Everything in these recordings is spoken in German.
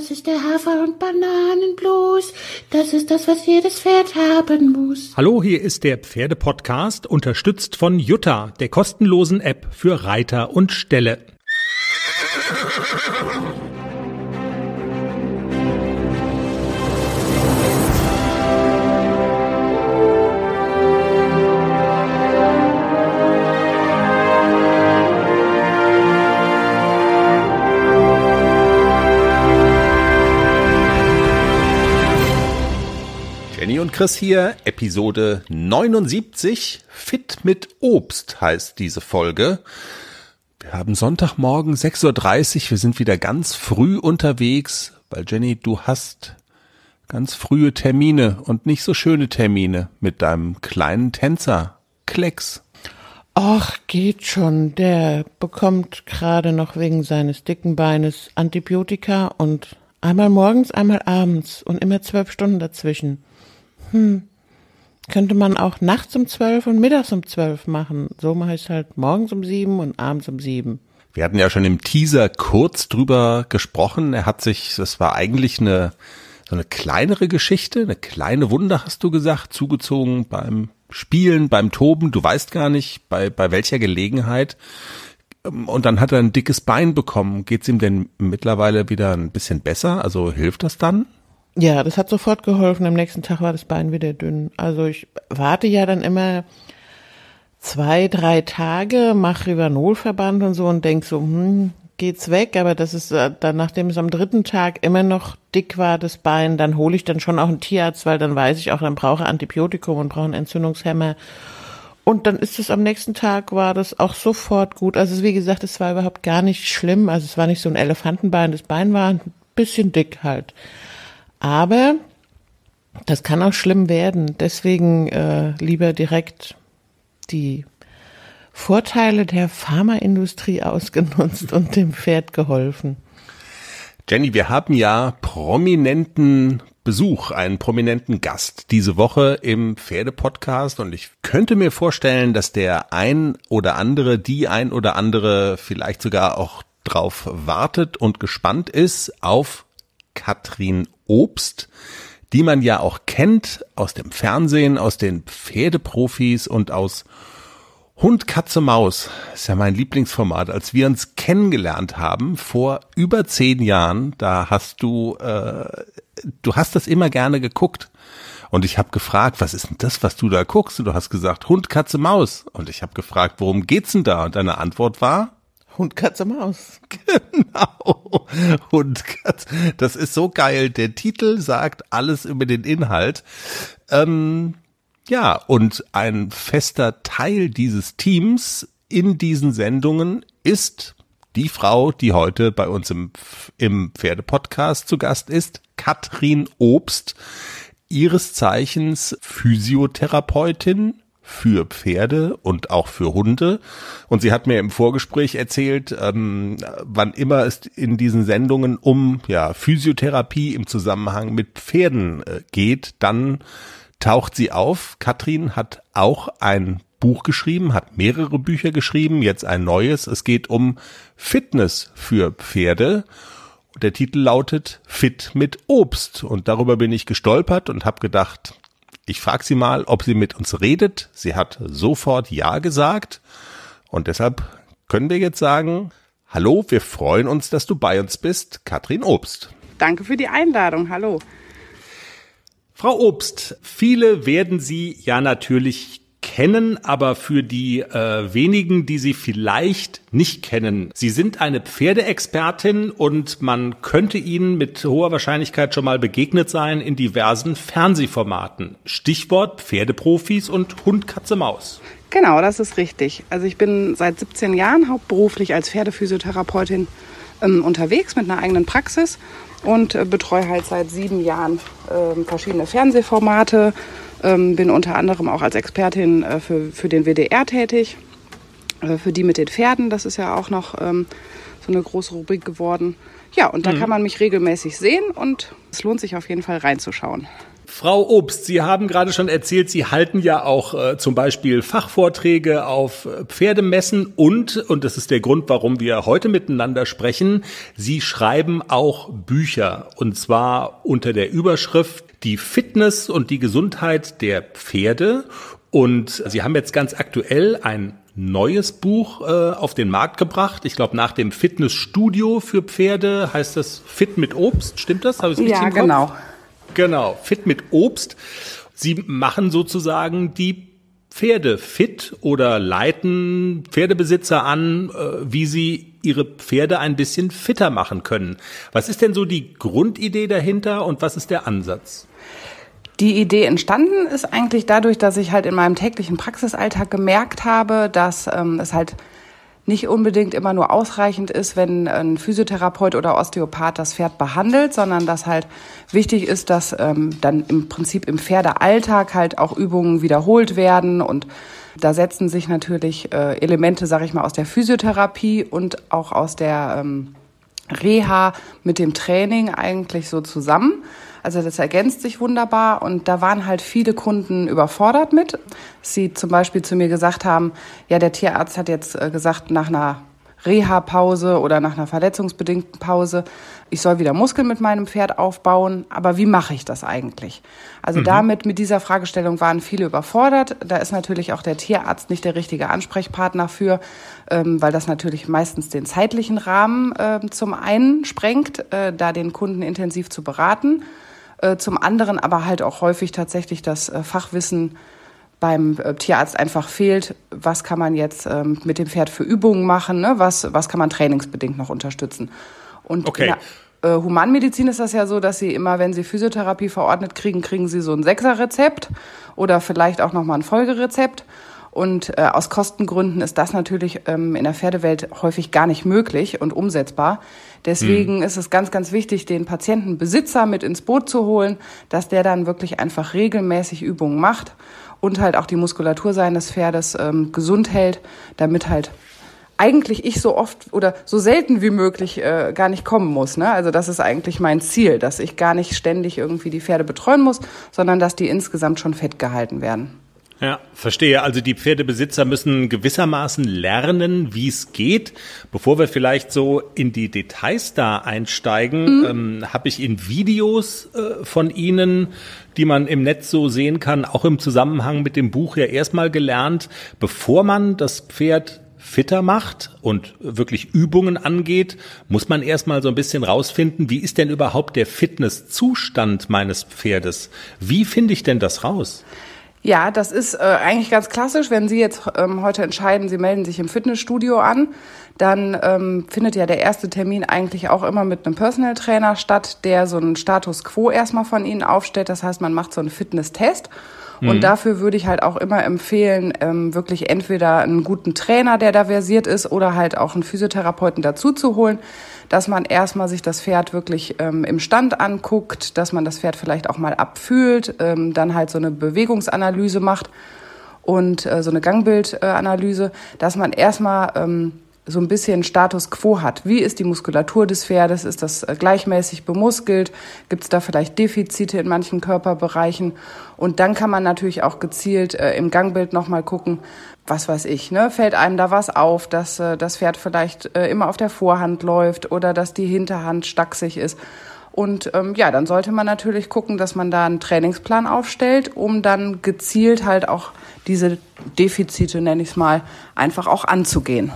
Das ist der Hafer- und Bananenblues. Das ist das, was jedes Pferd haben muss. Hallo, hier ist der Pferdepodcast, unterstützt von Jutta, der kostenlosen App für Reiter und Ställe. Chris hier, Episode 79. Fit mit Obst heißt diese Folge. Wir haben Sonntagmorgen 6.30 Uhr. Wir sind wieder ganz früh unterwegs, weil Jenny, du hast ganz frühe Termine und nicht so schöne Termine mit deinem kleinen Tänzer, Klecks. Ach, geht schon. Der bekommt gerade noch wegen seines dicken Beines Antibiotika und einmal morgens, einmal abends und immer zwölf Stunden dazwischen. Hm. Könnte man auch nachts um zwölf und mittags um zwölf machen. So mache ich halt morgens um sieben und abends um sieben. Wir hatten ja schon im Teaser kurz drüber gesprochen. Er hat sich, das war eigentlich eine, so eine kleinere Geschichte, eine kleine Wunde, hast du gesagt, zugezogen beim Spielen, beim Toben. Du weißt gar nicht, bei, bei welcher Gelegenheit. Und dann hat er ein dickes Bein bekommen. Geht's ihm denn mittlerweile wieder ein bisschen besser? Also hilft das dann? Ja, das hat sofort geholfen. Am nächsten Tag war das Bein wieder dünn. Also ich warte ja dann immer zwei, drei Tage, mache Rivanolverband und so und denk so, hm, geht's weg. Aber das ist äh, dann, nachdem es am dritten Tag immer noch dick war, das Bein, dann hole ich dann schon auch einen Tierarzt, weil dann weiß ich auch, dann brauche Antibiotikum und brauche einen Entzündungshemmer. Und dann ist es am nächsten Tag war das auch sofort gut. Also wie gesagt, es war überhaupt gar nicht schlimm. Also es war nicht so ein Elefantenbein. Das Bein war ein bisschen dick halt. Aber das kann auch schlimm werden. Deswegen äh, lieber direkt die Vorteile der Pharmaindustrie ausgenutzt und dem Pferd geholfen. Jenny, wir haben ja prominenten Besuch, einen prominenten Gast diese Woche im Pferdepodcast und ich könnte mir vorstellen, dass der ein oder andere, die ein oder andere vielleicht sogar auch drauf wartet und gespannt ist auf Katrin Obst, die man ja auch kennt aus dem Fernsehen, aus den Pferdeprofis und aus Hund, Katze, Maus ist ja mein Lieblingsformat. Als wir uns kennengelernt haben vor über zehn Jahren, da hast du, äh, du hast das immer gerne geguckt. Und ich habe gefragt, was ist denn das, was du da guckst? Und du hast gesagt, Hund, Katze, Maus. Und ich habe gefragt, worum geht's denn da? Und deine Antwort war, Hund, Katze, Maus. Genau. Hund, Katze. Das ist so geil. Der Titel sagt alles über den Inhalt. Ähm, ja, und ein fester Teil dieses Teams in diesen Sendungen ist die Frau, die heute bei uns im, im Pferdepodcast zu Gast ist, Katrin Obst, ihres Zeichens Physiotherapeutin, für Pferde und auch für Hunde. Und sie hat mir im Vorgespräch erzählt, ähm, wann immer es in diesen Sendungen um ja, Physiotherapie im Zusammenhang mit Pferden äh, geht, dann taucht sie auf. Katrin hat auch ein Buch geschrieben, hat mehrere Bücher geschrieben, jetzt ein neues. Es geht um Fitness für Pferde. Der Titel lautet Fit mit Obst. Und darüber bin ich gestolpert und habe gedacht, ich frage sie mal, ob sie mit uns redet. Sie hat sofort Ja gesagt. Und deshalb können wir jetzt sagen, hallo, wir freuen uns, dass du bei uns bist, Katrin Obst. Danke für die Einladung. Hallo. Frau Obst, viele werden Sie ja natürlich kennen, aber für die äh, wenigen, die Sie vielleicht nicht kennen. Sie sind eine Pferdeexpertin und man könnte Ihnen mit hoher Wahrscheinlichkeit schon mal begegnet sein in diversen Fernsehformaten. Stichwort Pferdeprofis und Hund, Katze, Maus. Genau, das ist richtig. Also ich bin seit 17 Jahren hauptberuflich als Pferdephysiotherapeutin ähm, unterwegs mit einer eigenen Praxis und äh, betreue halt seit sieben Jahren äh, verschiedene Fernsehformate, ähm, bin unter anderem auch als Expertin äh, für, für den WDR tätig, äh, für die mit den Pferden. Das ist ja auch noch ähm, so eine große Rubrik geworden. Ja, und da mhm. kann man mich regelmäßig sehen und es lohnt sich auf jeden Fall reinzuschauen. Frau Obst, Sie haben gerade schon erzählt, Sie halten ja auch äh, zum Beispiel Fachvorträge auf äh, Pferdemessen und, und das ist der Grund, warum wir heute miteinander sprechen, Sie schreiben auch Bücher und zwar unter der Überschrift Die Fitness und die Gesundheit der Pferde. Und Sie haben jetzt ganz aktuell ein neues Buch äh, auf den Markt gebracht. Ich glaube, nach dem Fitnessstudio für Pferde heißt das Fit mit Obst. Stimmt das? Habe ich ja, genau. Kopf? Genau, fit mit Obst. Sie machen sozusagen die Pferde fit oder leiten Pferdebesitzer an, äh, wie sie ihre Pferde ein bisschen fitter machen können. Was ist denn so die Grundidee dahinter und was ist der Ansatz? Die Idee entstanden ist eigentlich dadurch, dass ich halt in meinem täglichen Praxisalltag gemerkt habe, dass ähm, es halt nicht unbedingt immer nur ausreichend ist, wenn ein Physiotherapeut oder Osteopath das Pferd behandelt, sondern dass halt wichtig ist, dass ähm, dann im Prinzip im Pferdealltag halt auch Übungen wiederholt werden und da setzen sich natürlich äh, Elemente, sage ich mal, aus der Physiotherapie und auch aus der ähm, Reha mit dem Training eigentlich so zusammen. Also das ergänzt sich wunderbar und da waren halt viele Kunden überfordert mit. Sie zum Beispiel zu mir gesagt haben, ja, der Tierarzt hat jetzt äh, gesagt, nach einer Reha-Pause oder nach einer verletzungsbedingten Pause, ich soll wieder Muskeln mit meinem Pferd aufbauen, aber wie mache ich das eigentlich? Also mhm. damit, mit dieser Fragestellung waren viele überfordert. Da ist natürlich auch der Tierarzt nicht der richtige Ansprechpartner für, ähm, weil das natürlich meistens den zeitlichen Rahmen äh, zum einen sprengt, äh, da den Kunden intensiv zu beraten. Äh, zum anderen aber halt auch häufig tatsächlich das äh, Fachwissen beim äh, Tierarzt einfach fehlt. Was kann man jetzt ähm, mit dem Pferd für Übungen machen? Ne? Was, was kann man trainingsbedingt noch unterstützen? Und okay. in der Humanmedizin ist das ja so, dass sie immer, wenn sie Physiotherapie verordnet kriegen, kriegen sie so ein Sechserrezept oder vielleicht auch nochmal ein Folgerezept. Und äh, aus Kostengründen ist das natürlich ähm, in der Pferdewelt häufig gar nicht möglich und umsetzbar. Deswegen mhm. ist es ganz, ganz wichtig, den Patientenbesitzer mit ins Boot zu holen, dass der dann wirklich einfach regelmäßig Übungen macht und halt auch die Muskulatur seines Pferdes ähm, gesund hält, damit halt eigentlich ich so oft oder so selten wie möglich äh, gar nicht kommen muss. Ne? Also das ist eigentlich mein Ziel, dass ich gar nicht ständig irgendwie die Pferde betreuen muss, sondern dass die insgesamt schon fett gehalten werden. Ja, verstehe. Also die Pferdebesitzer müssen gewissermaßen lernen, wie es geht. Bevor wir vielleicht so in die Details da einsteigen, mhm. ähm, habe ich in Videos äh, von Ihnen, die man im Netz so sehen kann, auch im Zusammenhang mit dem Buch ja erstmal gelernt, bevor man das Pferd fitter macht und wirklich Übungen angeht, muss man erstmal so ein bisschen rausfinden, wie ist denn überhaupt der Fitnesszustand meines Pferdes? Wie finde ich denn das raus? Ja, das ist äh, eigentlich ganz klassisch. Wenn Sie jetzt ähm, heute entscheiden, Sie melden sich im Fitnessstudio an, dann ähm, findet ja der erste Termin eigentlich auch immer mit einem Personal Trainer statt, der so einen Status Quo erstmal von Ihnen aufstellt. Das heißt, man macht so einen Fitnesstest. Und mhm. dafür würde ich halt auch immer empfehlen, ähm, wirklich entweder einen guten Trainer, der da versiert ist, oder halt auch einen Physiotherapeuten dazu zu holen, dass man erstmal sich das Pferd wirklich ähm, im Stand anguckt, dass man das Pferd vielleicht auch mal abfühlt, ähm, dann halt so eine Bewegungsanalyse macht und äh, so eine Gangbildanalyse, dass man erstmal ähm, so ein bisschen Status quo hat. Wie ist die Muskulatur des Pferdes? Ist das äh, gleichmäßig bemuskelt? Gibt es da vielleicht Defizite in manchen Körperbereichen? Und dann kann man natürlich auch gezielt äh, im Gangbild nochmal gucken, was weiß ich, ne, fällt einem da was auf, dass äh, das Pferd vielleicht äh, immer auf der Vorhand läuft oder dass die Hinterhand stachsig ist. Und ähm, ja, dann sollte man natürlich gucken, dass man da einen Trainingsplan aufstellt, um dann gezielt halt auch diese Defizite, nenne ich es mal, einfach auch anzugehen.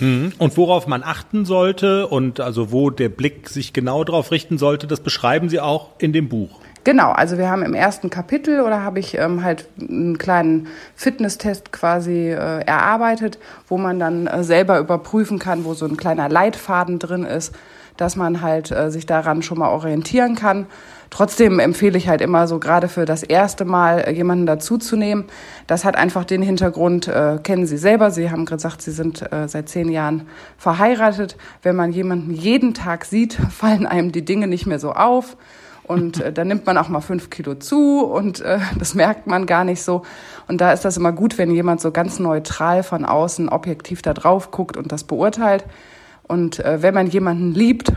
Mhm. Und worauf man achten sollte und also wo der Blick sich genau darauf richten sollte, das beschreiben Sie auch in dem Buch. Genau, also wir haben im ersten Kapitel oder habe ich ähm, halt einen kleinen Fitnesstest quasi äh, erarbeitet, wo man dann äh, selber überprüfen kann, wo so ein kleiner Leitfaden drin ist, dass man halt äh, sich daran schon mal orientieren kann. Trotzdem empfehle ich halt immer so gerade für das erste Mal äh, jemanden dazuzunehmen. Das hat einfach den Hintergrund, äh, kennen Sie selber. Sie haben gesagt, Sie sind äh, seit zehn Jahren verheiratet. Wenn man jemanden jeden Tag sieht, fallen einem die Dinge nicht mehr so auf. Und äh, dann nimmt man auch mal fünf Kilo zu und äh, das merkt man gar nicht so. Und da ist das immer gut, wenn jemand so ganz neutral von außen objektiv da drauf guckt und das beurteilt. Und äh, wenn man jemanden liebt,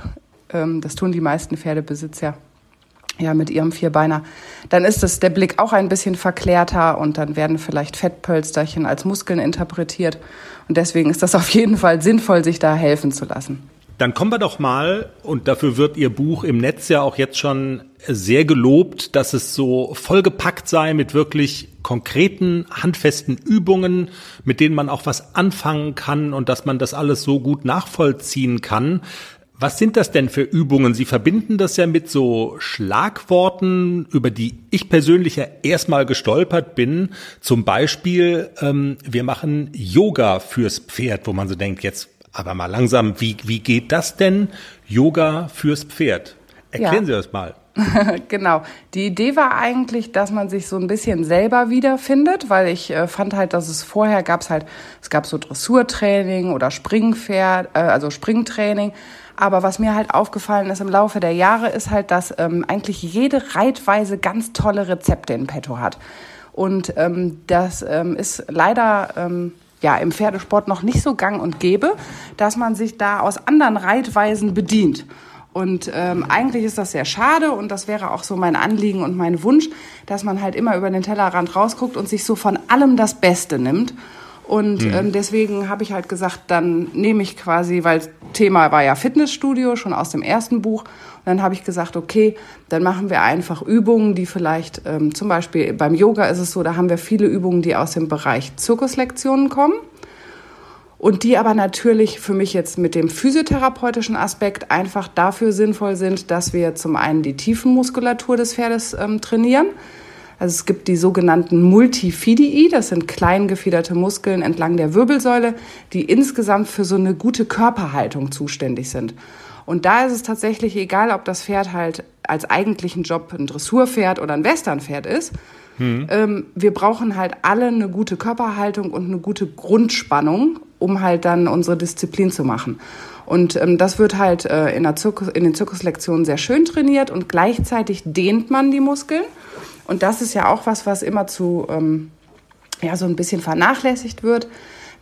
ähm, das tun die meisten Pferdebesitzer, ja, mit ihrem Vierbeiner, dann ist es der Blick auch ein bisschen verklärter und dann werden vielleicht Fettpölsterchen als Muskeln interpretiert. Und deswegen ist das auf jeden Fall sinnvoll, sich da helfen zu lassen. Dann kommen wir doch mal, und dafür wird Ihr Buch im Netz ja auch jetzt schon sehr gelobt, dass es so vollgepackt sei mit wirklich konkreten, handfesten Übungen, mit denen man auch was anfangen kann und dass man das alles so gut nachvollziehen kann. Was sind das denn für Übungen? Sie verbinden das ja mit so Schlagworten, über die ich persönlich ja erstmal gestolpert bin. Zum Beispiel, ähm, wir machen Yoga fürs Pferd, wo man so denkt, jetzt aber mal langsam, wie, wie geht das denn? Yoga fürs Pferd. Erklären ja. Sie das mal. genau. Die Idee war eigentlich, dass man sich so ein bisschen selber wiederfindet, weil ich äh, fand halt, dass es vorher gab es halt, es gab so Dressurtraining oder Springpferd, äh, also Springtraining. Aber was mir halt aufgefallen ist im Laufe der Jahre, ist halt, dass ähm, eigentlich jede Reitweise ganz tolle Rezepte in petto hat. Und ähm, das ähm, ist leider ähm, ja im Pferdesport noch nicht so gang und gäbe, dass man sich da aus anderen Reitweisen bedient. Und ähm, eigentlich ist das sehr schade und das wäre auch so mein Anliegen und mein Wunsch, dass man halt immer über den Tellerrand rausguckt und sich so von allem das Beste nimmt. Und mhm. ähm, deswegen habe ich halt gesagt, dann nehme ich quasi, weil Thema war ja Fitnessstudio schon aus dem ersten Buch. Dann habe ich gesagt, okay, dann machen wir einfach Übungen, die vielleicht ähm, zum Beispiel beim Yoga ist es so, da haben wir viele Übungen, die aus dem Bereich Zirkuslektionen kommen und die aber natürlich für mich jetzt mit dem physiotherapeutischen Aspekt einfach dafür sinnvoll sind, dass wir zum einen die Tiefenmuskulatur des Pferdes ähm, trainieren. Also es gibt die sogenannten Multifidii, das sind klein gefiederte Muskeln entlang der Wirbelsäule, die insgesamt für so eine gute Körperhaltung zuständig sind. Und da ist es tatsächlich egal, ob das Pferd halt als eigentlichen Job ein Dressurpferd oder ein Westernpferd ist. Mhm. Ähm, wir brauchen halt alle eine gute Körperhaltung und eine gute Grundspannung, um halt dann unsere Disziplin zu machen. Und ähm, das wird halt äh, in, der Zirkus, in den Zirkuslektionen sehr schön trainiert und gleichzeitig dehnt man die Muskeln. Und das ist ja auch was, was immer zu ähm, ja so ein bisschen vernachlässigt wird,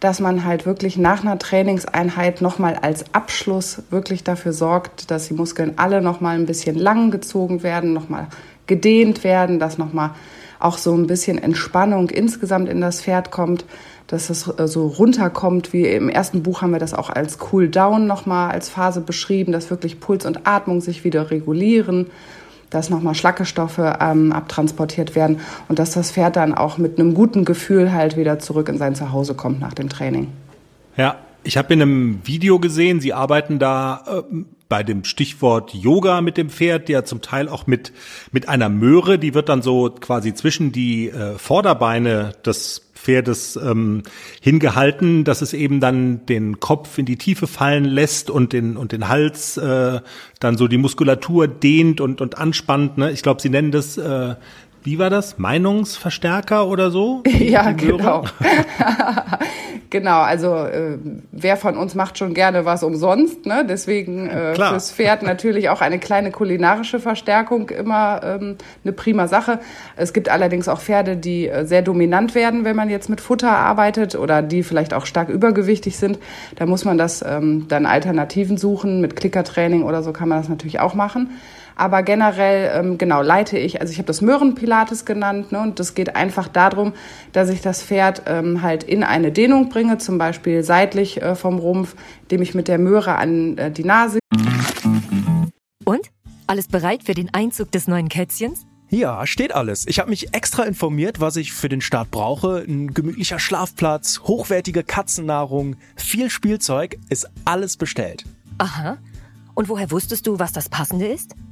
dass man halt wirklich nach einer Trainingseinheit nochmal als Abschluss wirklich dafür sorgt, dass die Muskeln alle nochmal ein bisschen lang gezogen werden, nochmal gedehnt werden, dass nochmal auch so ein bisschen Entspannung insgesamt in das Pferd kommt dass es äh, so runterkommt, wie im ersten Buch haben wir das auch als Cool Down nochmal als Phase beschrieben, dass wirklich Puls und Atmung sich wieder regulieren, dass nochmal Schlackestoffe ähm, abtransportiert werden und dass das Pferd dann auch mit einem guten Gefühl halt wieder zurück in sein Zuhause kommt nach dem Training. Ja, ich habe in einem Video gesehen, Sie arbeiten da äh, bei dem Stichwort Yoga mit dem Pferd, ja zum Teil auch mit, mit einer Möhre, die wird dann so quasi zwischen die äh, Vorderbeine des Pferdes ähm, hingehalten, dass es eben dann den Kopf in die Tiefe fallen lässt und den und den Hals äh, dann so die Muskulatur dehnt und und anspannt. Ne? Ich glaube, Sie nennen das äh, wie war das? Meinungsverstärker oder so? ja, genau. genau, also äh, wer von uns macht schon gerne was umsonst, ne? Deswegen äh, fürs Pferd natürlich auch eine kleine kulinarische Verstärkung immer ähm, eine prima Sache. Es gibt allerdings auch Pferde, die äh, sehr dominant werden, wenn man jetzt mit Futter arbeitet oder die vielleicht auch stark übergewichtig sind. Da muss man das ähm, dann Alternativen suchen. Mit Klickertraining oder so kann man das natürlich auch machen. Aber generell, ähm, genau, leite ich, also ich habe das Möhrenpilates genannt, ne, und das geht einfach darum, dass ich das Pferd ähm, halt in eine Dehnung bringe, zum Beispiel seitlich äh, vom Rumpf, indem ich mit der Möhre an äh, die Nase. Und? Alles bereit für den Einzug des neuen Kätzchens? Ja, steht alles. Ich habe mich extra informiert, was ich für den Start brauche. Ein gemütlicher Schlafplatz, hochwertige Katzennahrung, viel Spielzeug, ist alles bestellt. Aha. Und woher wusstest du, was das Passende ist?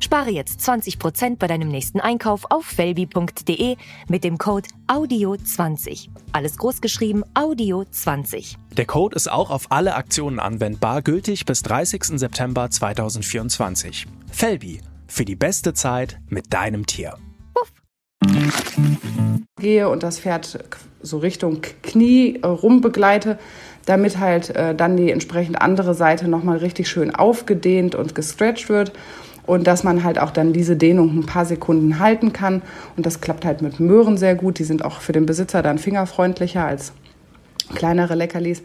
Spare jetzt 20% bei deinem nächsten Einkauf auf felbi.de mit dem Code AUDIO20. Alles groß geschrieben AUDIO20. Der Code ist auch auf alle Aktionen anwendbar, gültig bis 30. September 2024. Felbi, für die beste Zeit mit deinem Tier. Gehe und das Pferd so Richtung Knie äh, rumbegleite, damit halt äh, dann die entsprechend andere Seite nochmal richtig schön aufgedehnt und gestretcht wird und dass man halt auch dann diese Dehnung ein paar Sekunden halten kann. Und das klappt halt mit Möhren sehr gut. Die sind auch für den Besitzer dann fingerfreundlicher als kleinere Leckerlis.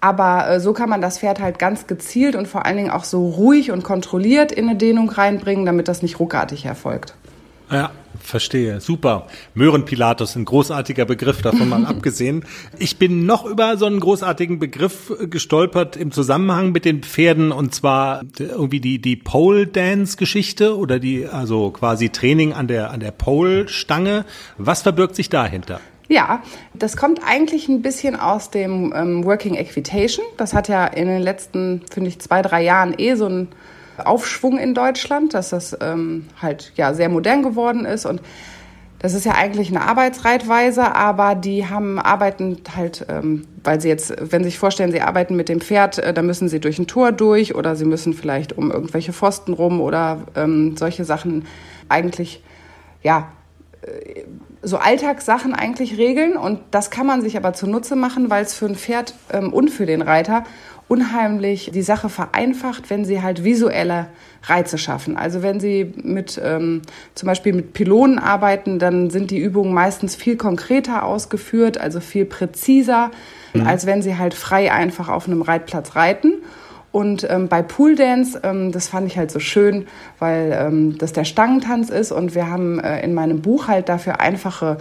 Aber äh, so kann man das Pferd halt ganz gezielt und vor allen Dingen auch so ruhig und kontrolliert in eine Dehnung reinbringen, damit das nicht ruckartig erfolgt. Ja, verstehe. Super. Möhrenpilatus, ein großartiger Begriff, davon mal abgesehen. Ich bin noch über so einen großartigen Begriff gestolpert im Zusammenhang mit den Pferden und zwar irgendwie die, die Pole Dance Geschichte oder die, also quasi Training an der, an der Pole Stange. Was verbirgt sich dahinter? Ja, das kommt eigentlich ein bisschen aus dem ähm, Working Equitation. Das hat ja in den letzten, finde ich, zwei, drei Jahren eh so ein Aufschwung in Deutschland, dass das ähm, halt ja sehr modern geworden ist. Und das ist ja eigentlich eine Arbeitsreitweise, aber die haben arbeiten halt, ähm, weil sie jetzt, wenn Sie sich vorstellen, sie arbeiten mit dem Pferd, äh, dann müssen sie durch ein Tor durch oder sie müssen vielleicht um irgendwelche Pfosten rum oder ähm, solche Sachen eigentlich, ja, äh, so Alltagssachen eigentlich regeln und das kann man sich aber zunutze machen, weil es für ein Pferd ähm, und für den Reiter unheimlich die Sache vereinfacht, wenn sie halt visuelle Reize schaffen. Also wenn sie mit ähm, zum Beispiel mit Pylonen arbeiten, dann sind die Übungen meistens viel konkreter ausgeführt, also viel präziser, mhm. als wenn sie halt frei einfach auf einem Reitplatz reiten. Und ähm, bei Pool Dance, ähm, das fand ich halt so schön, weil ähm, das der Stangentanz ist und wir haben äh, in meinem Buch halt dafür einfache,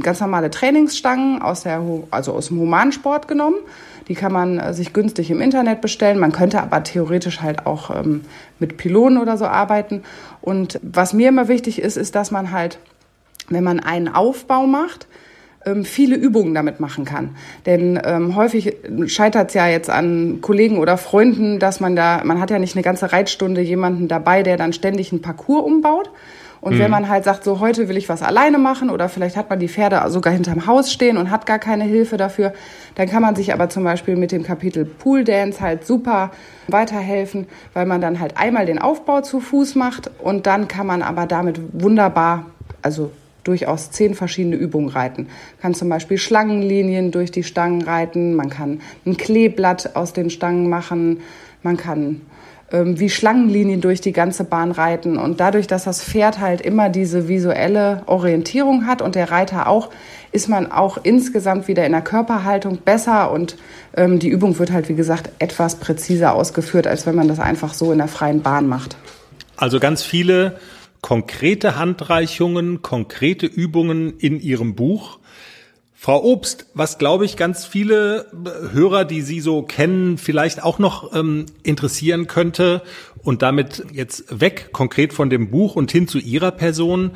ganz normale Trainingsstangen aus der, also aus dem Humansport genommen. Die kann man äh, sich günstig im Internet bestellen. Man könnte aber theoretisch halt auch ähm, mit Pylonen oder so arbeiten. Und was mir immer wichtig ist, ist, dass man halt, wenn man einen Aufbau macht, viele Übungen damit machen kann. Denn ähm, häufig scheitert es ja jetzt an Kollegen oder Freunden, dass man da, man hat ja nicht eine ganze Reitstunde jemanden dabei, der dann ständig einen Parcours umbaut. Und mhm. wenn man halt sagt, so heute will ich was alleine machen oder vielleicht hat man die Pferde sogar hinterm Haus stehen und hat gar keine Hilfe dafür, dann kann man sich aber zum Beispiel mit dem Kapitel Pool Dance halt super weiterhelfen, weil man dann halt einmal den Aufbau zu Fuß macht und dann kann man aber damit wunderbar, also durchaus zehn verschiedene Übungen reiten. Man kann zum Beispiel Schlangenlinien durch die Stangen reiten, man kann ein Kleeblatt aus den Stangen machen, man kann ähm, wie Schlangenlinien durch die ganze Bahn reiten. Und dadurch, dass das Pferd halt immer diese visuelle Orientierung hat und der Reiter auch, ist man auch insgesamt wieder in der Körperhaltung besser und ähm, die Übung wird halt, wie gesagt, etwas präziser ausgeführt, als wenn man das einfach so in der freien Bahn macht. Also ganz viele konkrete Handreichungen, konkrete Übungen in Ihrem Buch. Frau Obst, was glaube ich ganz viele Hörer, die Sie so kennen, vielleicht auch noch ähm, interessieren könnte und damit jetzt weg konkret von dem Buch und hin zu Ihrer Person.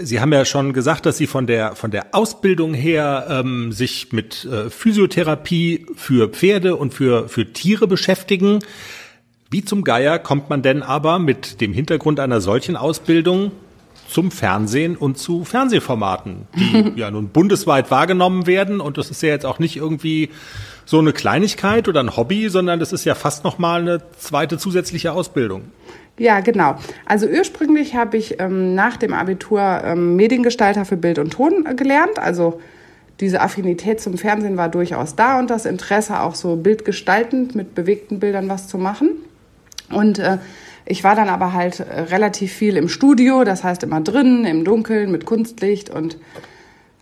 Sie haben ja schon gesagt, dass Sie von der von der Ausbildung her ähm, sich mit äh, Physiotherapie für Pferde und für für Tiere beschäftigen. Wie zum Geier kommt man denn aber mit dem Hintergrund einer solchen Ausbildung zum Fernsehen und zu Fernsehformaten, die ja nun bundesweit wahrgenommen werden. Und das ist ja jetzt auch nicht irgendwie so eine Kleinigkeit oder ein Hobby, sondern das ist ja fast nochmal eine zweite zusätzliche Ausbildung. Ja, genau. Also ursprünglich habe ich ähm, nach dem Abitur ähm, Mediengestalter für Bild und Ton äh, gelernt. Also diese Affinität zum Fernsehen war durchaus da und das Interesse auch so bildgestaltend mit bewegten Bildern was zu machen. Und äh, ich war dann aber halt äh, relativ viel im Studio, das heißt immer drinnen, im Dunkeln, mit Kunstlicht und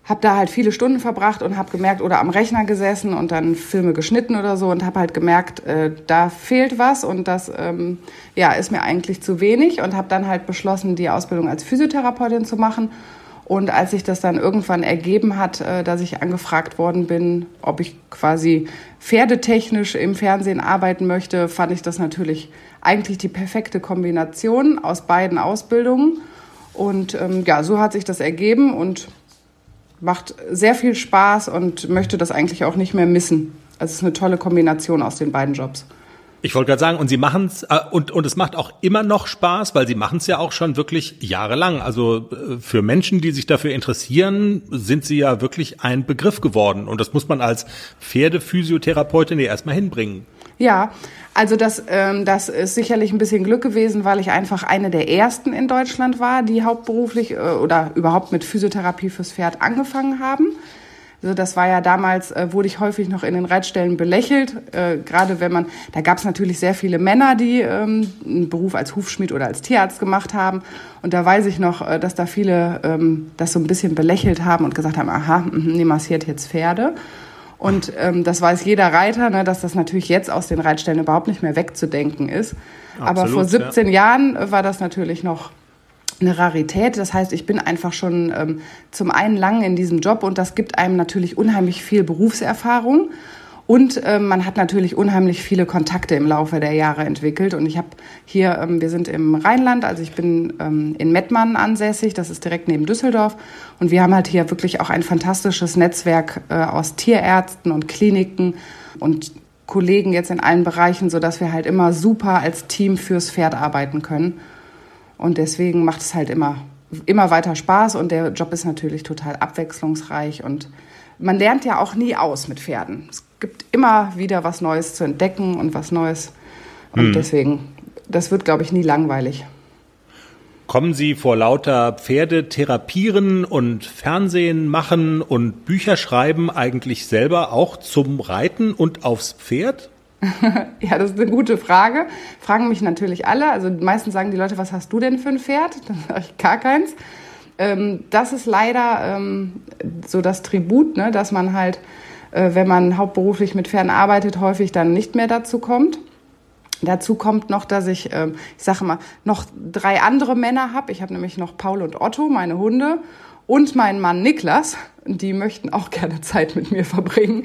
habe da halt viele Stunden verbracht und habe gemerkt, oder am Rechner gesessen und dann Filme geschnitten oder so und habe halt gemerkt, äh, da fehlt was und das ähm, ja, ist mir eigentlich zu wenig und habe dann halt beschlossen, die Ausbildung als Physiotherapeutin zu machen und als sich das dann irgendwann ergeben hat, äh, dass ich angefragt worden bin, ob ich quasi pferdetechnisch im Fernsehen arbeiten möchte, fand ich das natürlich eigentlich die perfekte Kombination aus beiden Ausbildungen. Und ähm, ja, so hat sich das ergeben und macht sehr viel Spaß und möchte das eigentlich auch nicht mehr missen. Also es ist eine tolle Kombination aus den beiden Jobs. Ich wollte gerade sagen, und sie machen es, äh, und, und es macht auch immer noch Spaß, weil sie machen es ja auch schon wirklich jahrelang. Also äh, für Menschen, die sich dafür interessieren, sind sie ja wirklich ein Begriff geworden. Und das muss man als Pferdephysiotherapeutin ja erstmal hinbringen. Ja, also das, ähm, das ist sicherlich ein bisschen Glück gewesen, weil ich einfach eine der ersten in Deutschland war, die hauptberuflich äh, oder überhaupt mit Physiotherapie fürs Pferd angefangen haben. Also das war ja damals, äh, wurde ich häufig noch in den Reitstellen belächelt, äh, gerade wenn man, da gab es natürlich sehr viele Männer, die ähm, einen Beruf als Hufschmied oder als Tierarzt gemacht haben. Und da weiß ich noch, äh, dass da viele ähm, das so ein bisschen belächelt haben und gesagt haben, aha, mh, nee, massiert jetzt Pferde. Und ähm, das weiß jeder Reiter, ne, dass das natürlich jetzt aus den Reitstellen überhaupt nicht mehr wegzudenken ist. Absolut, Aber vor 17 ja. Jahren war das natürlich noch eine Rarität. Das heißt, ich bin einfach schon ähm, zum einen lang in diesem Job und das gibt einem natürlich unheimlich viel Berufserfahrung. Und ähm, man hat natürlich unheimlich viele Kontakte im Laufe der Jahre entwickelt. Und ich habe hier, ähm, wir sind im Rheinland, also ich bin ähm, in Mettmann ansässig, das ist direkt neben Düsseldorf. Und wir haben halt hier wirklich auch ein fantastisches Netzwerk äh, aus Tierärzten und Kliniken und Kollegen jetzt in allen Bereichen, sodass wir halt immer super als Team fürs Pferd arbeiten können. Und deswegen macht es halt immer, immer weiter Spaß und der Job ist natürlich total abwechslungsreich und man lernt ja auch nie aus mit Pferden. Es gibt immer wieder was Neues zu entdecken und was Neues. Und hm. deswegen, das wird, glaube ich, nie langweilig. Kommen Sie vor lauter Pferde therapieren und Fernsehen machen und Bücher schreiben eigentlich selber auch zum Reiten und aufs Pferd? ja, das ist eine gute Frage. Fragen mich natürlich alle. Also meistens sagen die Leute, was hast du denn für ein Pferd? Dann sage ich gar keins. Ähm, das ist leider ähm, so das Tribut, ne, dass man halt, äh, wenn man hauptberuflich mit Pferden arbeitet, häufig dann nicht mehr dazu kommt. Dazu kommt noch, dass ich, ähm, ich sage mal, noch drei andere Männer habe. Ich habe nämlich noch Paul und Otto, meine Hunde, und meinen Mann Niklas. Die möchten auch gerne Zeit mit mir verbringen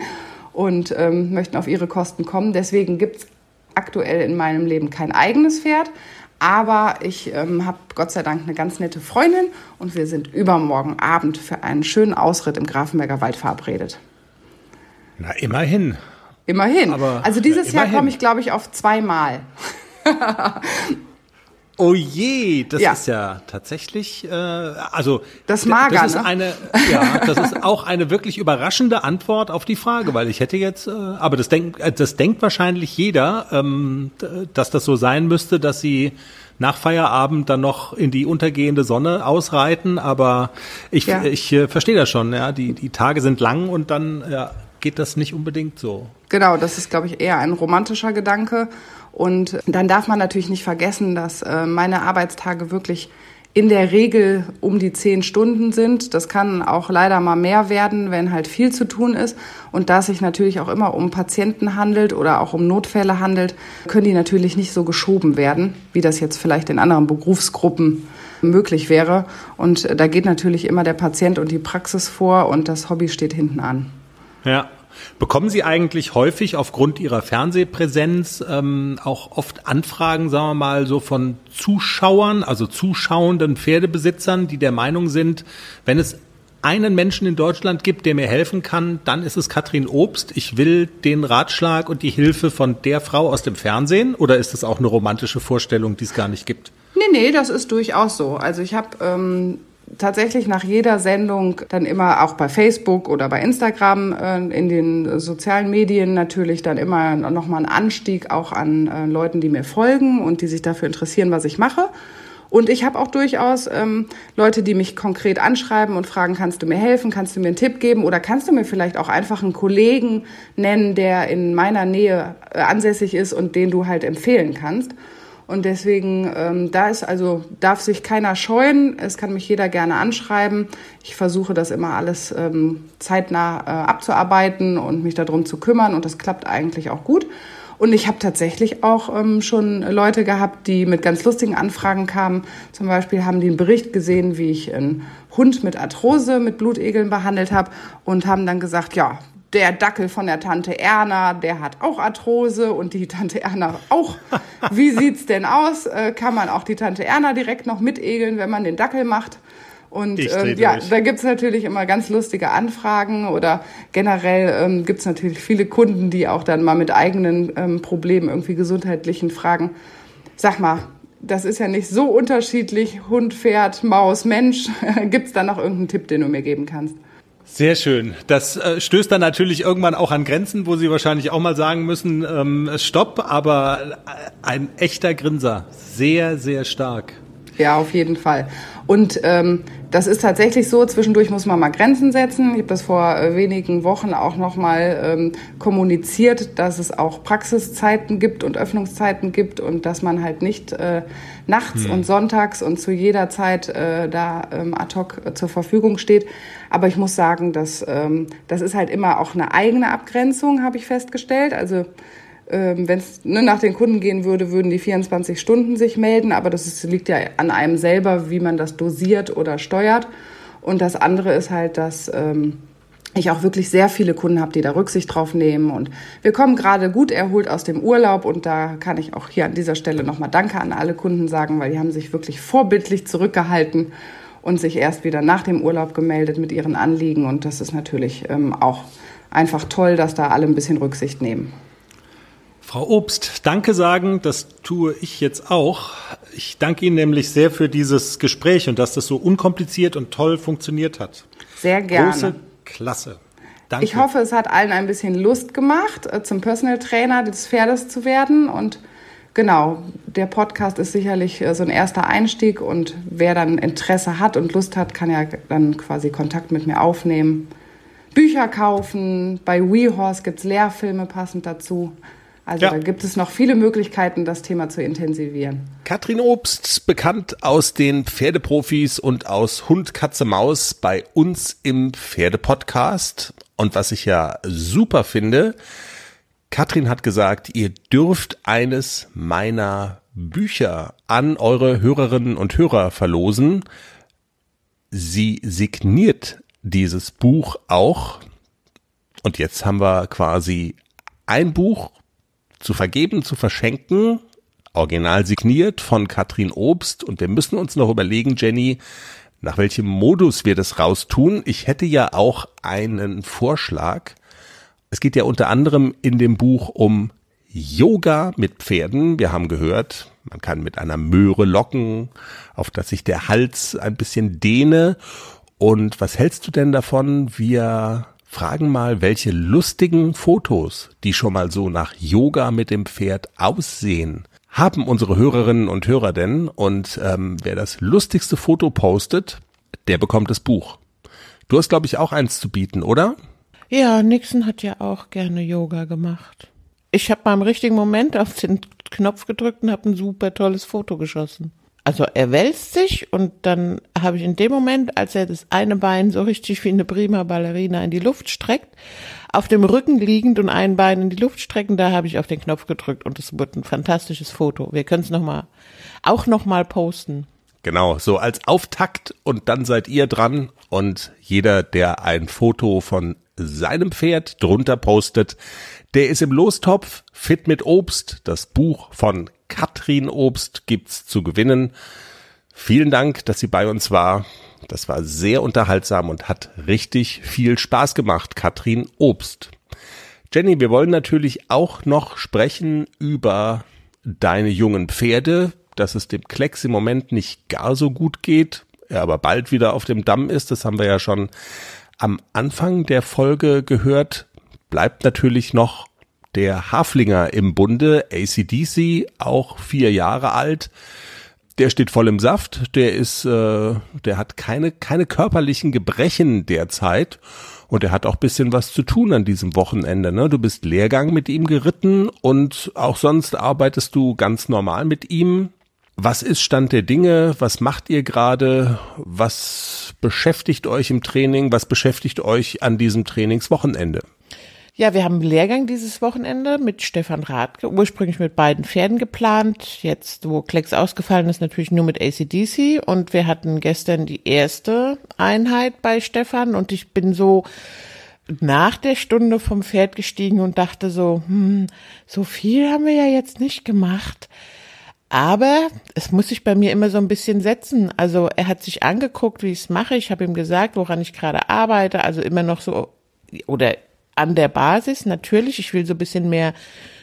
und ähm, möchten auf ihre Kosten kommen. Deswegen gibt es aktuell in meinem Leben kein eigenes Pferd. Aber ich ähm, habe Gott sei Dank eine ganz nette Freundin und wir sind übermorgen Abend für einen schönen Ausritt im Grafenberger Wald verabredet. Na, immerhin. Immerhin. Aber, also dieses ja, Jahr komme ich, glaube ich, auf zweimal. Oh je, das ja. ist ja tatsächlich, äh, also das Mager, das ist ne? eine, ja, das ist auch eine wirklich überraschende Antwort auf die Frage, weil ich hätte jetzt, äh, aber das denkt, äh, das denkt wahrscheinlich jeder, ähm, dass das so sein müsste, dass sie nach Feierabend dann noch in die untergehende Sonne ausreiten, aber ich, ja. ich äh, verstehe das schon, ja, die die Tage sind lang und dann ja, geht das nicht unbedingt so. Genau, das ist, glaube ich, eher ein romantischer Gedanke. Und dann darf man natürlich nicht vergessen, dass äh, meine Arbeitstage wirklich in der Regel um die zehn Stunden sind. Das kann auch leider mal mehr werden, wenn halt viel zu tun ist. Und da es sich natürlich auch immer um Patienten handelt oder auch um Notfälle handelt, können die natürlich nicht so geschoben werden, wie das jetzt vielleicht in anderen Berufsgruppen möglich wäre. Und da geht natürlich immer der Patient und die Praxis vor und das Hobby steht hinten an. Ja, Bekommen Sie eigentlich häufig aufgrund Ihrer Fernsehpräsenz ähm, auch oft Anfragen, sagen wir mal, so von Zuschauern, also zuschauenden Pferdebesitzern, die der Meinung sind, wenn es einen Menschen in Deutschland gibt, der mir helfen kann, dann ist es Katrin Obst. Ich will den Ratschlag und die Hilfe von der Frau aus dem Fernsehen. Oder ist das auch eine romantische Vorstellung, die es gar nicht gibt? Nee, nee, das ist durchaus so. Also ich habe ähm, tatsächlich nach jeder Sendung dann immer auch bei Facebook oder bei Instagram äh, in den sozialen Medien natürlich dann immer nochmal einen Anstieg auch an äh, Leuten, die mir folgen und die sich dafür interessieren, was ich mache. Und ich habe auch durchaus ähm, Leute, die mich konkret anschreiben und fragen, kannst du mir helfen, kannst du mir einen Tipp geben oder kannst du mir vielleicht auch einfach einen Kollegen nennen, der in meiner Nähe äh, ansässig ist und den du halt empfehlen kannst. Und deswegen, ähm, da ist also, darf sich keiner scheuen. Es kann mich jeder gerne anschreiben. Ich versuche das immer alles ähm, zeitnah äh, abzuarbeiten und mich darum zu kümmern. Und das klappt eigentlich auch gut. Und ich habe tatsächlich auch ähm, schon Leute gehabt, die mit ganz lustigen Anfragen kamen. Zum Beispiel haben die einen Bericht gesehen, wie ich einen Hund mit Arthrose, mit Blutegeln behandelt habe und haben dann gesagt, ja, der Dackel von der Tante Erna, der hat auch Arthrose und die Tante Erna auch. Wie sieht's denn aus? Äh, kann man auch die Tante Erna direkt noch mitegeln, wenn man den Dackel macht? Und ähm, ja, durch. da gibt's natürlich immer ganz lustige Anfragen oder generell ähm, gibt's natürlich viele Kunden, die auch dann mal mit eigenen ähm, Problemen, irgendwie gesundheitlichen Fragen, sag mal, das ist ja nicht so unterschiedlich, Hund, Pferd, Maus, Mensch. gibt's da noch irgendeinen Tipp, den du mir geben kannst? Sehr schön. Das äh, stößt dann natürlich irgendwann auch an Grenzen, wo Sie wahrscheinlich auch mal sagen müssen, ähm, Stopp, aber äh, ein echter Grinser. Sehr, sehr stark. Ja, auf jeden Fall. Und ähm, das ist tatsächlich so, zwischendurch muss man mal Grenzen setzen. Ich habe das vor äh, wenigen Wochen auch nochmal ähm, kommuniziert, dass es auch Praxiszeiten gibt und Öffnungszeiten gibt und dass man halt nicht äh, nachts und sonntags und zu jeder Zeit äh, da ähm, ad hoc äh, zur Verfügung steht. Aber ich muss sagen, dass, ähm, das ist halt immer auch eine eigene Abgrenzung, habe ich festgestellt. Also ähm, wenn es ne, nach den Kunden gehen würde, würden die 24 Stunden sich melden, aber das ist, liegt ja an einem selber, wie man das dosiert oder steuert. Und das andere ist halt, dass ähm, ich auch wirklich sehr viele Kunden habe, die da Rücksicht drauf nehmen. Und wir kommen gerade gut erholt aus dem Urlaub und da kann ich auch hier an dieser Stelle nochmal Danke an alle Kunden sagen, weil die haben sich wirklich vorbildlich zurückgehalten und sich erst wieder nach dem Urlaub gemeldet mit ihren Anliegen. Und das ist natürlich ähm, auch einfach toll, dass da alle ein bisschen Rücksicht nehmen. Frau Obst, danke sagen, das tue ich jetzt auch. Ich danke Ihnen nämlich sehr für dieses Gespräch und dass das so unkompliziert und toll funktioniert hat. Sehr gerne. Große Klasse. Danke. Ich hoffe, es hat allen ein bisschen Lust gemacht, äh, zum Personal Trainer des Pferdes zu werden. Und genau, der Podcast ist sicherlich äh, so ein erster Einstieg. Und wer dann Interesse hat und Lust hat, kann ja dann quasi Kontakt mit mir aufnehmen. Bücher kaufen. Bei WeHorse gibt's Lehrfilme passend dazu. Also Ja. da gibt es noch viele Möglichkeiten, das Thema zu intensivieren. Katrin Obst, bekannt aus den Pferdeprofis und aus Hund, Katze, Maus bei uns im Pferdepodcast. Und was ich ja super finde, Katrin hat gesagt, ihr dürft eines meiner Bücher an eure Hörerinnen und Hörer verlosen. Sie signiert dieses Buch auch. Und jetzt haben wir quasi ein Buch zu vergeben, zu verschenken, original signiert von Katrin Obst. Und wir müssen uns noch überlegen, Jenny, nach welchem Modus wir das raustun. Ich hätte ja auch einen Vorschlag. Es geht ja unter anderem in dem Buch um Yoga mit Pferden. Wir haben gehört, man kann mit einer Möhre locken, auf dass sich der Hals ein bisschen dehne. Und was hältst du denn davon? Wir fragen mal, welche lustigen Fotos, die schon mal so nach Yoga mit dem Pferd aussehen, haben unsere Hörerinnen und Hörer denn? Und ähm, wer das lustigste Foto postet, der bekommt das Buch. Du hast, glaube ich, auch eins zu bieten, oder? Ja, Nixon hat ja auch gerne Yoga gemacht. Ich habe mal im richtigen Moment auf den Knopf gedrückt und habe ein super tolles Foto geschossen. Also er wälzt sich und dann habe ich in dem Moment, als er das eine Bein so richtig wie eine prima Ballerina in die Luft streckt, auf dem Rücken liegend und ein Bein in die Luft strecken, da habe ich auf den Knopf gedrückt und es wird ein fantastisches Foto. Wir können es noch mal, auch noch mal posten. Genau, so als Auftakt und dann seid ihr dran und jeder, der ein Foto von seinem Pferd drunter postet, der ist im Lostopf. Fit mit Obst, das Buch von Katrin Obst gibt's zu gewinnen. Vielen Dank, dass sie bei uns war. Das war sehr unterhaltsam und hat richtig viel Spaß gemacht, Katrin Obst. Jenny, wir wollen natürlich auch noch sprechen über deine jungen Pferde, dass es dem Klecks im Moment nicht gar so gut geht, er aber bald wieder auf dem Damm ist. Das haben wir ja schon am Anfang der Folge gehört. Bleibt natürlich noch der Haflinger im Bunde, ACDC, auch vier Jahre alt. Der steht voll im Saft, der ist, äh, der hat keine, keine körperlichen Gebrechen derzeit und er hat auch bisschen was zu tun an diesem Wochenende. Ne? Du bist Lehrgang mit ihm geritten und auch sonst arbeitest du ganz normal mit ihm. Was ist Stand der Dinge? Was macht ihr gerade? Was beschäftigt euch im Training? Was beschäftigt euch an diesem Trainingswochenende? Ja, wir haben einen Lehrgang dieses Wochenende mit Stefan Rathke, ursprünglich mit beiden Pferden geplant. Jetzt, wo Klecks ausgefallen ist, natürlich nur mit ACDC. Und wir hatten gestern die erste Einheit bei Stefan und ich bin so nach der Stunde vom Pferd gestiegen und dachte so, hm, so viel haben wir ja jetzt nicht gemacht. Aber es muss sich bei mir immer so ein bisschen setzen. Also er hat sich angeguckt, wie ich es mache. Ich habe ihm gesagt, woran ich gerade arbeite. Also immer noch so oder an der Basis natürlich. Ich will so ein bisschen mehr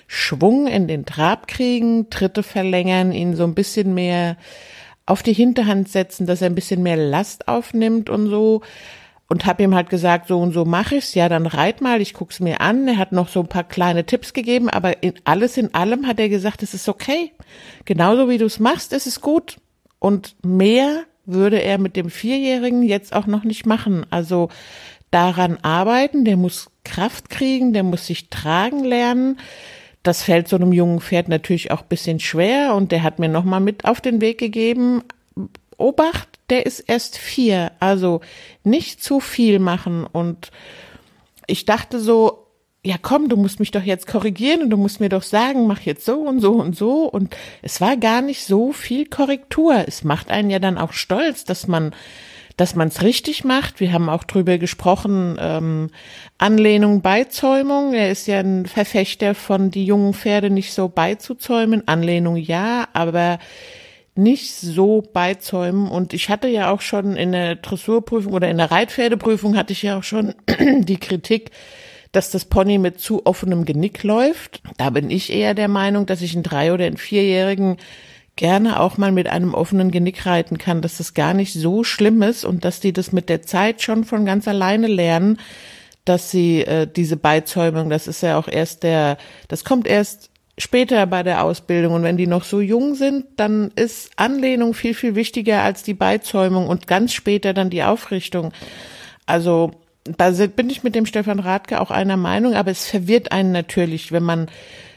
Schwung in den Trab kriegen, Tritte verlängern, ihn so ein bisschen mehr auf die Hinterhand setzen, dass er ein bisschen mehr Last aufnimmt und so. Und habe ihm halt gesagt, so und so mache ich's. Ja, dann reit mal, ich guck's mir an. Er hat noch so ein paar kleine Tipps gegeben, aber in alles in allem hat er gesagt, es ist okay. Genauso wie du's machst, ist es gut. Und mehr würde er mit dem Vierjährigen jetzt auch noch nicht machen. Also daran arbeiten, der muss Kraft kriegen, der muss sich tragen lernen. Das fällt so einem jungen Pferd natürlich auch bisschen schwer und der hat mir nochmal mit auf den Weg gegeben, Obacht, der ist erst vier, also nicht zu viel machen. Und ich dachte so, ja komm, du musst mich doch jetzt korrigieren und du musst mir doch sagen, mach jetzt so und so und so. Und es war gar nicht so viel Korrektur. Es macht einen ja dann auch stolz, dass man dass man es richtig macht. Wir haben auch drüber gesprochen, ähm, Anlehnung, Beizäumung. Er ist ja ein Verfechter von die jungen Pferde nicht so beizuzäumen. Anlehnung ja, aber nicht so beizäumen. Und ich hatte ja auch schon in der Dressurprüfung oder in der Reitpferdeprüfung hatte ich ja auch schon die Kritik, dass das Pony mit zu offenem Genick läuft. Da bin ich eher der Meinung, dass ich einen drei- oder einen vierjährigen gerne auch mal mit einem offenen Genick reiten kann, dass das gar nicht so schlimm ist und dass die das mit der Zeit schon von ganz alleine lernen, dass sie äh, diese Beizäumung, das ist ja auch erst der, das kommt erst später bei der Ausbildung und wenn die noch so jung sind, dann ist Anlehnung viel, viel wichtiger als die Beizäumung und ganz später dann die Aufrichtung. Also da bin ich mit dem Stefan Radke auch einer Meinung, aber es verwirrt einen natürlich, wenn man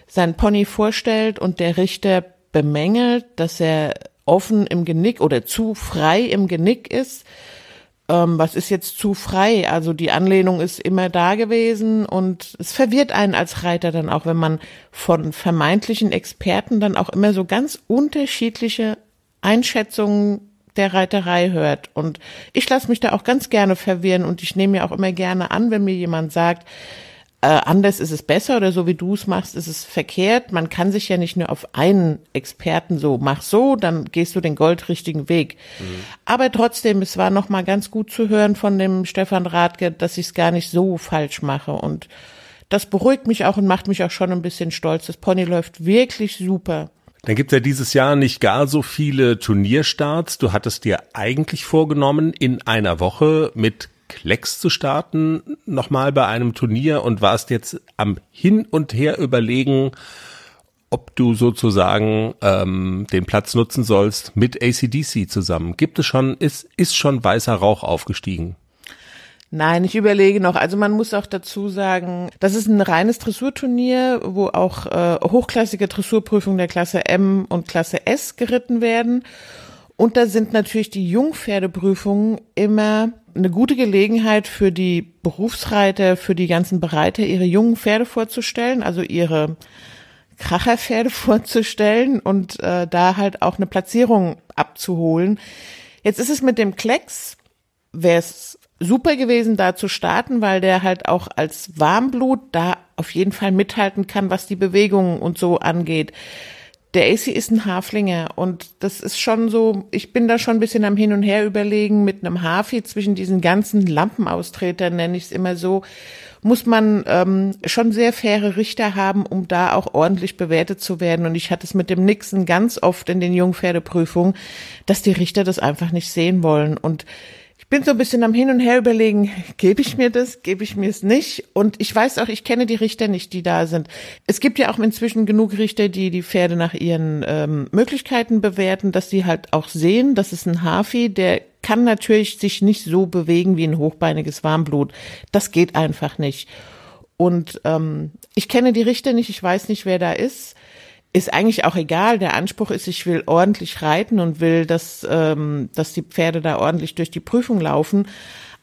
sein Pony vorstellt und der Richter bemängelt, dass er offen im Genick oder zu frei im Genick ist ähm, was ist jetzt zu frei? Also die Anlehnung ist immer da gewesen und es verwirrt einen als Reiter dann auch, wenn man von vermeintlichen Experten dann auch immer so ganz unterschiedliche Einschätzungen der Reiterei hört. Und ich lasse mich da auch ganz gerne verwirren und ich nehme mir auch immer gerne an, wenn mir jemand sagt, anders ist es besser oder so wie du es machst, ist es verkehrt. Man kann sich ja nicht nur auf einen Experten so, mach so, dann gehst du den goldrichtigen Weg. Mhm. Aber trotzdem, es war noch mal ganz gut zu hören von dem Stefan Radke, dass ich es gar nicht so falsch mache und das beruhigt mich auch und macht mich auch schon ein bisschen stolz. Das Pony läuft wirklich super. Dann gibt's ja dieses Jahr nicht gar so viele Turnierstarts. Du hattest dir eigentlich vorgenommen, in einer Woche mit Klecks zu starten, nochmal bei einem Turnier und warst jetzt am Hin und Her überlegen, ob du sozusagen ähm, den Platz nutzen sollst mit ACDC zusammen. Gibt es schon, ist, ist schon weißer Rauch aufgestiegen? Nein, ich überlege noch. Also man muss auch dazu sagen, das ist ein reines Dressurturnier, wo auch äh, hochklassige Dressurprüfungen der Klasse M und Klasse S geritten werden. Und da sind natürlich die Jungpferdeprüfungen immer eine gute Gelegenheit für die Berufsreiter, für die ganzen Bereiter, ihre jungen Pferde vorzustellen, also ihre Kracherpferde vorzustellen und äh, da halt auch eine Platzierung abzuholen. Jetzt ist es mit dem Klecks, wäre es super gewesen, da zu starten, weil der halt auch als Warmblut da auf jeden Fall mithalten kann, was die Bewegungen und so angeht der AC ist ein Haflinger und das ist schon so, ich bin da schon ein bisschen am Hin und Her überlegen mit einem Hafi zwischen diesen ganzen Lampenaustretern, nenne ich es immer so, muss man ähm, schon sehr faire Richter haben, um da auch ordentlich bewertet zu werden. Und ich hatte es mit dem Nixon ganz oft in den Jungpferdeprüfungen, dass die Richter das einfach nicht sehen wollen. Und ich bin so ein bisschen am Hin und Her überlegen, gebe ich mir das, gebe ich mir es nicht? Und ich weiß auch, ich kenne die Richter nicht, die da sind. Es gibt ja auch inzwischen genug Richter, die die Pferde nach ihren ähm, Möglichkeiten bewerten, dass sie halt auch sehen, das ist ein Hafi, der kann natürlich sich nicht so bewegen wie ein hochbeiniges Warmblut. Das geht einfach nicht. Und ähm, ich kenne die Richter nicht, ich weiß nicht, wer da ist ist eigentlich auch egal. Der Anspruch ist, ich will ordentlich reiten und will, dass, ähm, dass die Pferde da ordentlich durch die Prüfung laufen.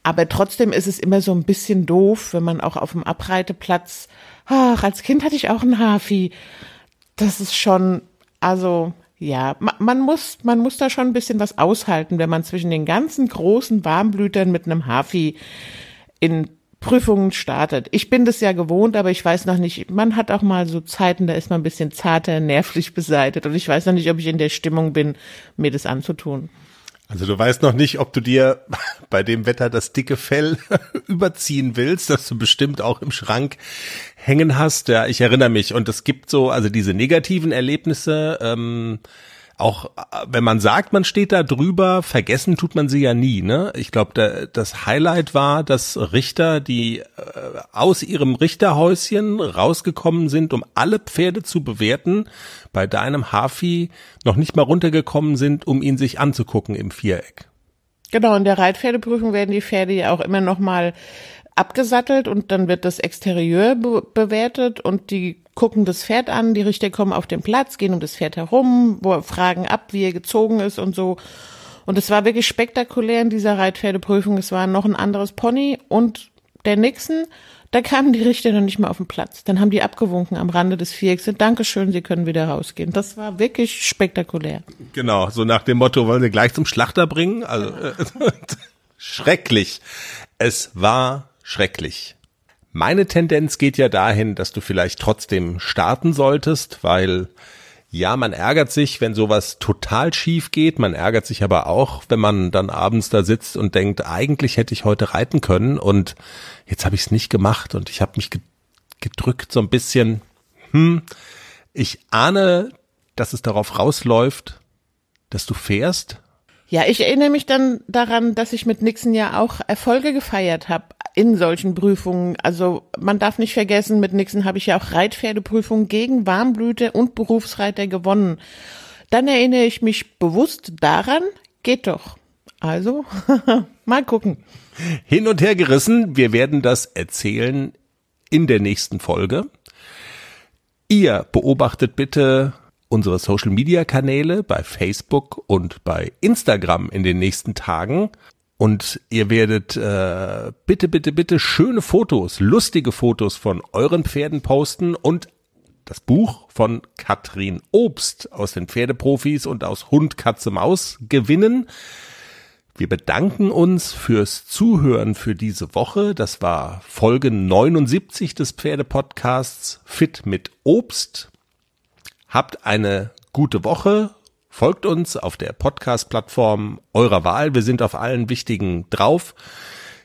Aber trotzdem ist es immer so ein bisschen doof, wenn man auch auf dem Abreiteplatz, ach, als Kind hatte ich auch ein Hafi. Das ist schon, also, ja, man, man muss, man muss da schon ein bisschen was aushalten, wenn man zwischen den ganzen großen Warmblütern mit einem Hafi in Prüfungen startet. Ich bin das ja gewohnt, aber ich weiß noch nicht, man hat auch mal so Zeiten, da ist man ein bisschen zarter, nervlich beseitet und ich weiß noch nicht, ob ich in der Stimmung bin, mir das anzutun. Also du weißt noch nicht, ob du dir bei dem Wetter das dicke Fell überziehen willst, das du bestimmt auch im Schrank hängen hast. Ja, ich erinnere mich. Und es gibt so, also diese negativen Erlebnisse, ähm, auch wenn man sagt, man steht da drüber, vergessen tut man sie ja nie. Ne? Ich glaube, das Highlight war, dass Richter, die äh, aus ihrem Richterhäuschen rausgekommen sind, um alle Pferde zu bewerten, bei deinem Hafi noch nicht mal runtergekommen sind, um ihn sich anzugucken im Viereck. Genau, in der Reitpferdeprüfung werden die Pferde ja auch immer noch mal abgesattelt und dann wird das Exterieur be bewertet und die gucken das Pferd an, die Richter kommen auf den Platz, gehen um das Pferd herum, fragen ab, wie er gezogen ist und so. Und es war wirklich spektakulär in dieser Reitpferdeprüfung. Es war noch ein anderes Pony und der Nixon, da kamen die Richter noch nicht mal auf den Platz. Dann haben die abgewunken am Rande des Vierecks. Dankeschön, Sie können wieder rausgehen. Das war wirklich spektakulär. Genau, so nach dem Motto, wollen wir gleich zum Schlachter bringen? Also äh, schrecklich. Es war schrecklich. Meine Tendenz geht ja dahin, dass du vielleicht trotzdem starten solltest, weil ja, man ärgert sich, wenn sowas total schief geht. Man ärgert sich aber auch, wenn man dann abends da sitzt und denkt, eigentlich hätte ich heute reiten können und jetzt habe ich es nicht gemacht und ich habe mich gedrückt so ein bisschen. Hm, ich ahne, dass es darauf rausläuft, dass du fährst. Ja, ich erinnere mich dann daran, dass ich mit Nixon ja auch Erfolge gefeiert habe in solchen Prüfungen. Also man darf nicht vergessen, mit Nixon habe ich ja auch Reitpferdeprüfungen gegen Warmblüte und Berufsreiter gewonnen. Dann erinnere ich mich bewusst daran, geht doch. Also, mal gucken. Hin und her gerissen, wir werden das erzählen in der nächsten Folge. Ihr beobachtet bitte unsere Social Media Kanäle bei Facebook und bei Instagram in den nächsten Tagen und ihr werdet äh, bitte, bitte, bitte schöne Fotos, lustige Fotos von euren Pferden posten und das Buch von Katrin Obst aus den Pferdeprofis und aus Hund, Katze, Maus gewinnen. Wir bedanken uns fürs Zuhören für diese Woche. Das war Folge 79 des Pferdepodcasts Fit mit Obst. Habt eine gute Woche. Folgt uns auf der Podcast-Plattform eurer Wahl. Wir sind auf allen wichtigen drauf.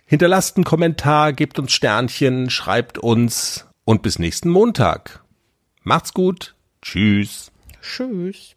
Hinterlasst einen Kommentar, gebt uns Sternchen, schreibt uns und bis nächsten Montag. Macht's gut. Tschüss. Tschüss.